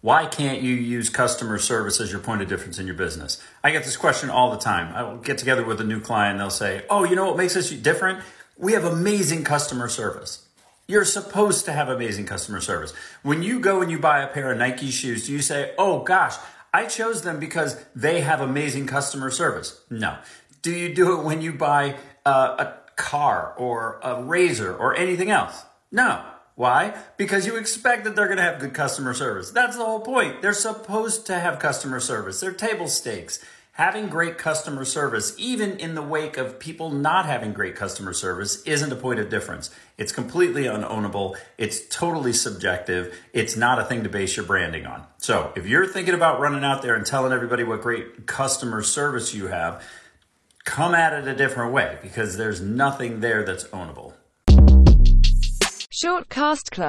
Why can't you use customer service as your point of difference in your business? I get this question all the time. I will get together with a new client, they'll say, Oh, you know what makes us different? We have amazing customer service. You're supposed to have amazing customer service. When you go and you buy a pair of Nike shoes, do you say, Oh gosh, I chose them because they have amazing customer service? No. Do you do it when you buy uh, a car or a razor or anything else? No. Why? Because you expect that they're going to have good customer service. That's the whole point. They're supposed to have customer service. They're table stakes. Having great customer service, even in the wake of people not having great customer service, isn't a point of difference. It's completely unownable. It's totally subjective. It's not a thing to base your branding on. So if you're thinking about running out there and telling everybody what great customer service you have, come at it a different way because there's nothing there that's ownable. Shortcast Club